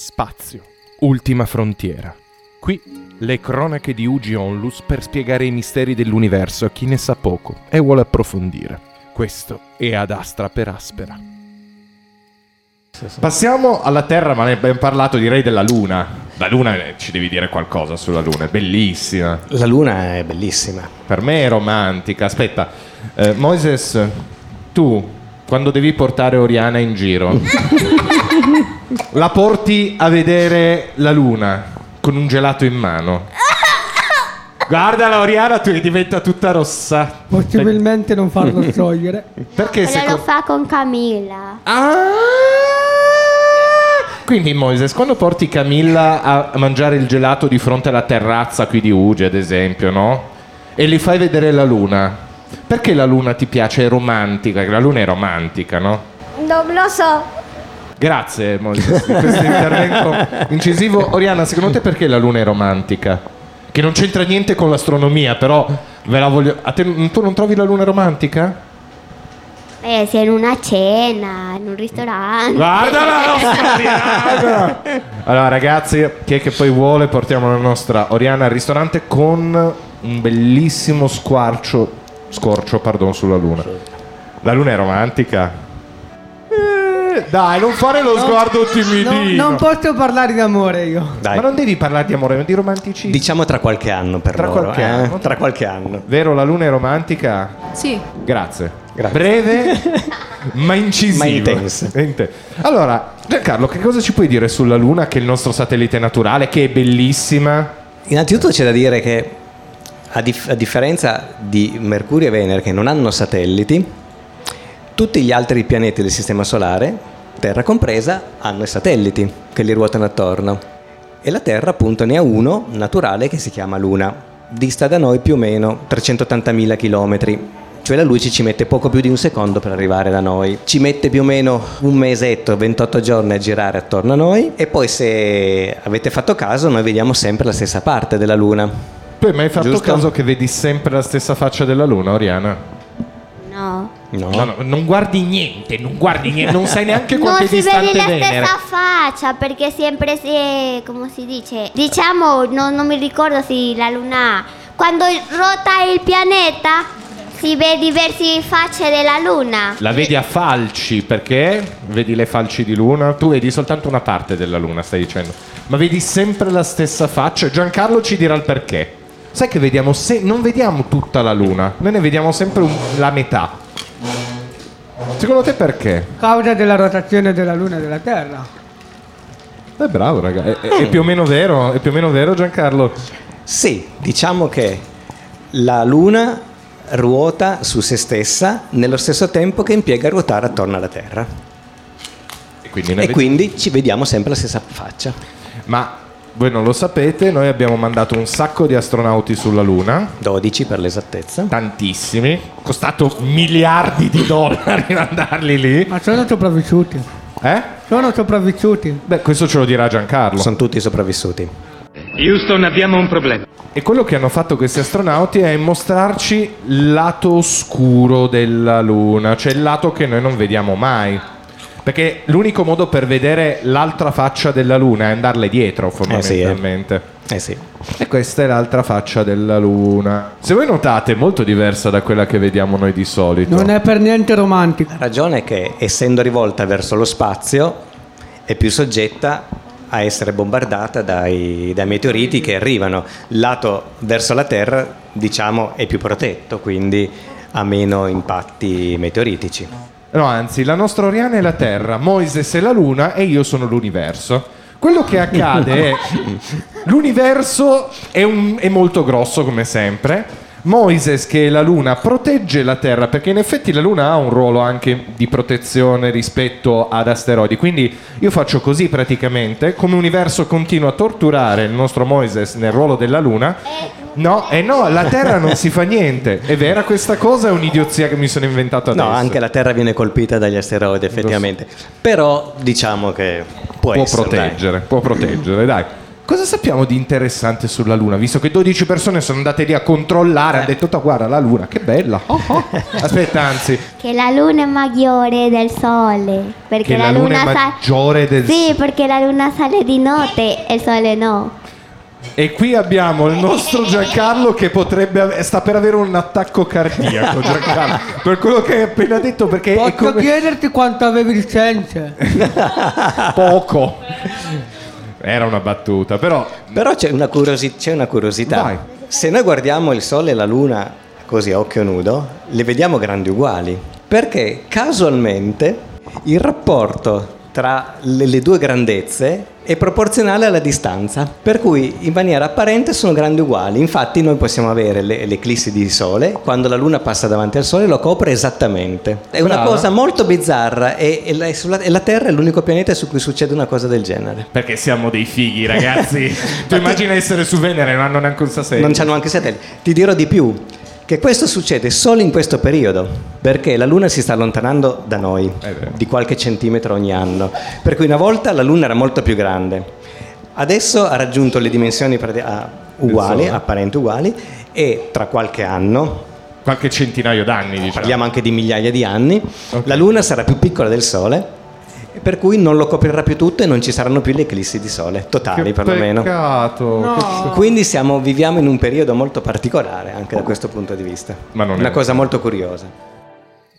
Spazio, ultima frontiera. Qui le cronache di Ugi Onlus per spiegare i misteri dell'universo a chi ne sa poco e vuole approfondire. Questo è Ad Astra per Aspera. Passiamo alla Terra, ma ne abbiamo parlato direi della Luna. La Luna eh, ci devi dire qualcosa sulla Luna, è bellissima. La luna è bellissima. Per me è romantica. Aspetta, eh, Moises, tu quando devi portare Oriana in giro, la porti a vedere la Luna con un gelato in mano. Guardala Oriana, tu diventa tutta rossa. Possibilmente non farlo sciogliere. Perché lo secondo... fa con Camilla. Ah! Quindi Moises, quando porti Camilla a mangiare il gelato di fronte alla terrazza qui di Uge, ad esempio, no? E gli fai vedere la luna. Perché la luna ti piace? È romantica, la luna è romantica, no? Non lo so. Grazie Moises di questo intervento incisivo. Oriana, secondo te perché la luna è romantica? Che non c'entra niente con l'astronomia, però ve la voglio... A te, tu non trovi la luna romantica? Eh, sei in una cena, in un ristorante. Guarda la nostra Oriana! Allora, ragazzi, chi è che poi vuole? Portiamo la nostra Oriana al ristorante con un bellissimo squarcio, scorcio, pardon, sulla luna. La luna è romantica? Dai, non fare lo sguardo No, timidino. non posso parlare di amore io. Dai, Ma non devi parlare di amore, ma di romanticismo. diciamo tra qualche anno per Tra loro. qualche eh? anno. Tra qualche anno. Vero, la luna è romantica? Sì, Grazie. Grazie. Breve, ma incisivo. Ma intensa. Inte- Allora, Giancarlo, che cosa ci puoi dire sulla Luna, che è il nostro satellite naturale, che è bellissima? Innanzitutto c'è da dire che a, dif- a differenza di Mercurio e Venere che non hanno satelliti, tutti gli altri pianeti del Sistema Solare, Terra compresa, hanno i satelliti che li ruotano attorno. E la Terra appunto ne ha uno naturale che si chiama Luna. Dista da noi più o meno 380.000 km. Cioè la luce ci mette poco più di un secondo per arrivare da noi. Ci mette più o meno un mesetto, 28 giorni a girare attorno a noi e poi se avete fatto caso noi vediamo sempre la stessa parte della Luna. Tu hai mai fatto Giusto. caso che vedi sempre la stessa faccia della Luna, Oriana? No. No? No, no, non guardi niente, non guardi niente, non sai neanche quanto Non è si distante vede la Venere. stessa faccia perché sempre si... come si dice? Diciamo, no- non mi ricordo se la luna... Quando ruota il pianeta si vede diverse facce della luna. La vedi a falci, perché vedi le falci di Luna? Tu vedi soltanto una parte della Luna, stai dicendo. Ma vedi sempre la stessa faccia? Giancarlo ci dirà il perché. Sai che vediamo se- non vediamo tutta la Luna, noi ne vediamo sempre un- la metà. Secondo te perché? Causa della rotazione della Luna e della Terra. È bravo, raga. È, è- è più o meno vero, è più o meno vero, Giancarlo. Sì, diciamo che la Luna ruota su se stessa nello stesso tempo che impiega a ruotare attorno alla Terra. E quindi E quindi ci vediamo sempre la stessa faccia. Ma voi non lo sapete, noi abbiamo mandato un sacco di astronauti sulla Luna. 12 per l'esattezza. Tantissimi, costato miliardi di dollari mandarli lì. Ma sono sopravvissuti. Eh? Sono sopravvissuti. Beh, questo ce lo dirà Giancarlo. Sono tutti sopravvissuti. Houston, abbiamo un problema. E quello che hanno fatto questi astronauti è mostrarci il lato oscuro della Luna, cioè il lato che noi non vediamo mai. Perché l'unico modo per vedere l'altra faccia della Luna è andarle dietro, fondamentalmente. Eh sì. E questa è l'altra faccia della Luna. Se voi notate, è molto diversa da quella che vediamo noi di solito. Non è per niente romantico. La ragione è che essendo rivolta verso lo spazio è più soggetta a essere bombardata dai, dai meteoriti che arrivano. Il lato verso la Terra, diciamo, è più protetto, quindi ha meno impatti meteoritici. No, anzi, la nostra Oriana è la Terra, Moises è la Luna e io sono l'universo. Quello che accade è l'universo è, un- è molto grosso come sempre. Moises, che è la Luna, protegge la Terra perché in effetti la Luna ha un ruolo anche di protezione rispetto ad asteroidi. Quindi io faccio così praticamente, come universo continuo a torturare il nostro Moises nel ruolo della Luna. No, e no, la Terra non si fa niente. È vera questa cosa? È un'idiozia che mi sono inventato adesso. No, anche la Terra viene colpita dagli asteroidi effettivamente, però diciamo che può, può essere, dai. proteggere, può proteggere, dai. Cosa sappiamo di interessante sulla Luna? Visto che 12 persone sono andate lì a controllare, hanno detto, "Oh, guarda la Luna, che bella. Oh, oh." Aspetta, anzi, Che la luna è maggiore del sole. Perché che la Luna è sa- maggiore del Sì, perché la luna sale di notte e il sole no. E qui abbiamo il nostro Giancarlo che potrebbe ave- sta per avere un attacco cardiaco, Giancarlo, per quello che hai appena detto perché è Posso come chiederti quanto avevi licenze? poco. Era una battuta, però Però c'è una, curiosi- c'è una curiosità. Vai. Se noi guardiamo il Sole e la Luna così a occhio nudo, le vediamo grandi uguali. Perché casualmente il rapporto tra le, due grandezze è proporzionale alla distanza, per cui in maniera apparente sono grandi uguali. Infatti noi possiamo avere le- l'eclissi di Sole, quando la Luna passa davanti al Sole lo copre esattamente. È una Brava. cosa molto bizzarra e, e la, sulla- e la Terra è l'unico pianeta su cui succede una cosa del genere. perché siamo dei fighi, ragazzi. tu immagina essere su Venere, non hanno neanche un satellite. Non c'hanno anche satelliti. Ti dirò di più, che questo succede solo in questo periodo, perché la Luna si sta allontanando da noi di qualche centimetro ogni anno. Per cui una volta la Luna era molto più grande. Adesso ha raggiunto le dimensioni ah, uguali, apparenti uguali, e tra qualche anno, qualche centinaio d'anni, diciamo. parliamo anche di migliaia di anni, la Luna sarà più piccola del Sole, per cui non lo coprirà più tutto e non ci saranno più le eclissi di Sole, totali Che perlomeno. peccato. No. Quindi siamo- viviamo in un periodo molto particolare anche da questo punto di vista. Ma non è- Una cosa molto curiosa.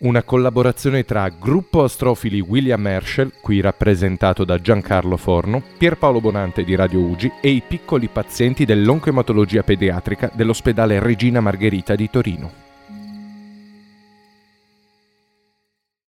Una collaborazione tra Gruppo Astrofili William Herschel, qui rappresentato da Giancarlo Forno, Pierpaolo Bonante di Radio Ugi e i piccoli pazienti dell'oncoematologia pediatrica dell'ospedale Regina Margherita di Torino.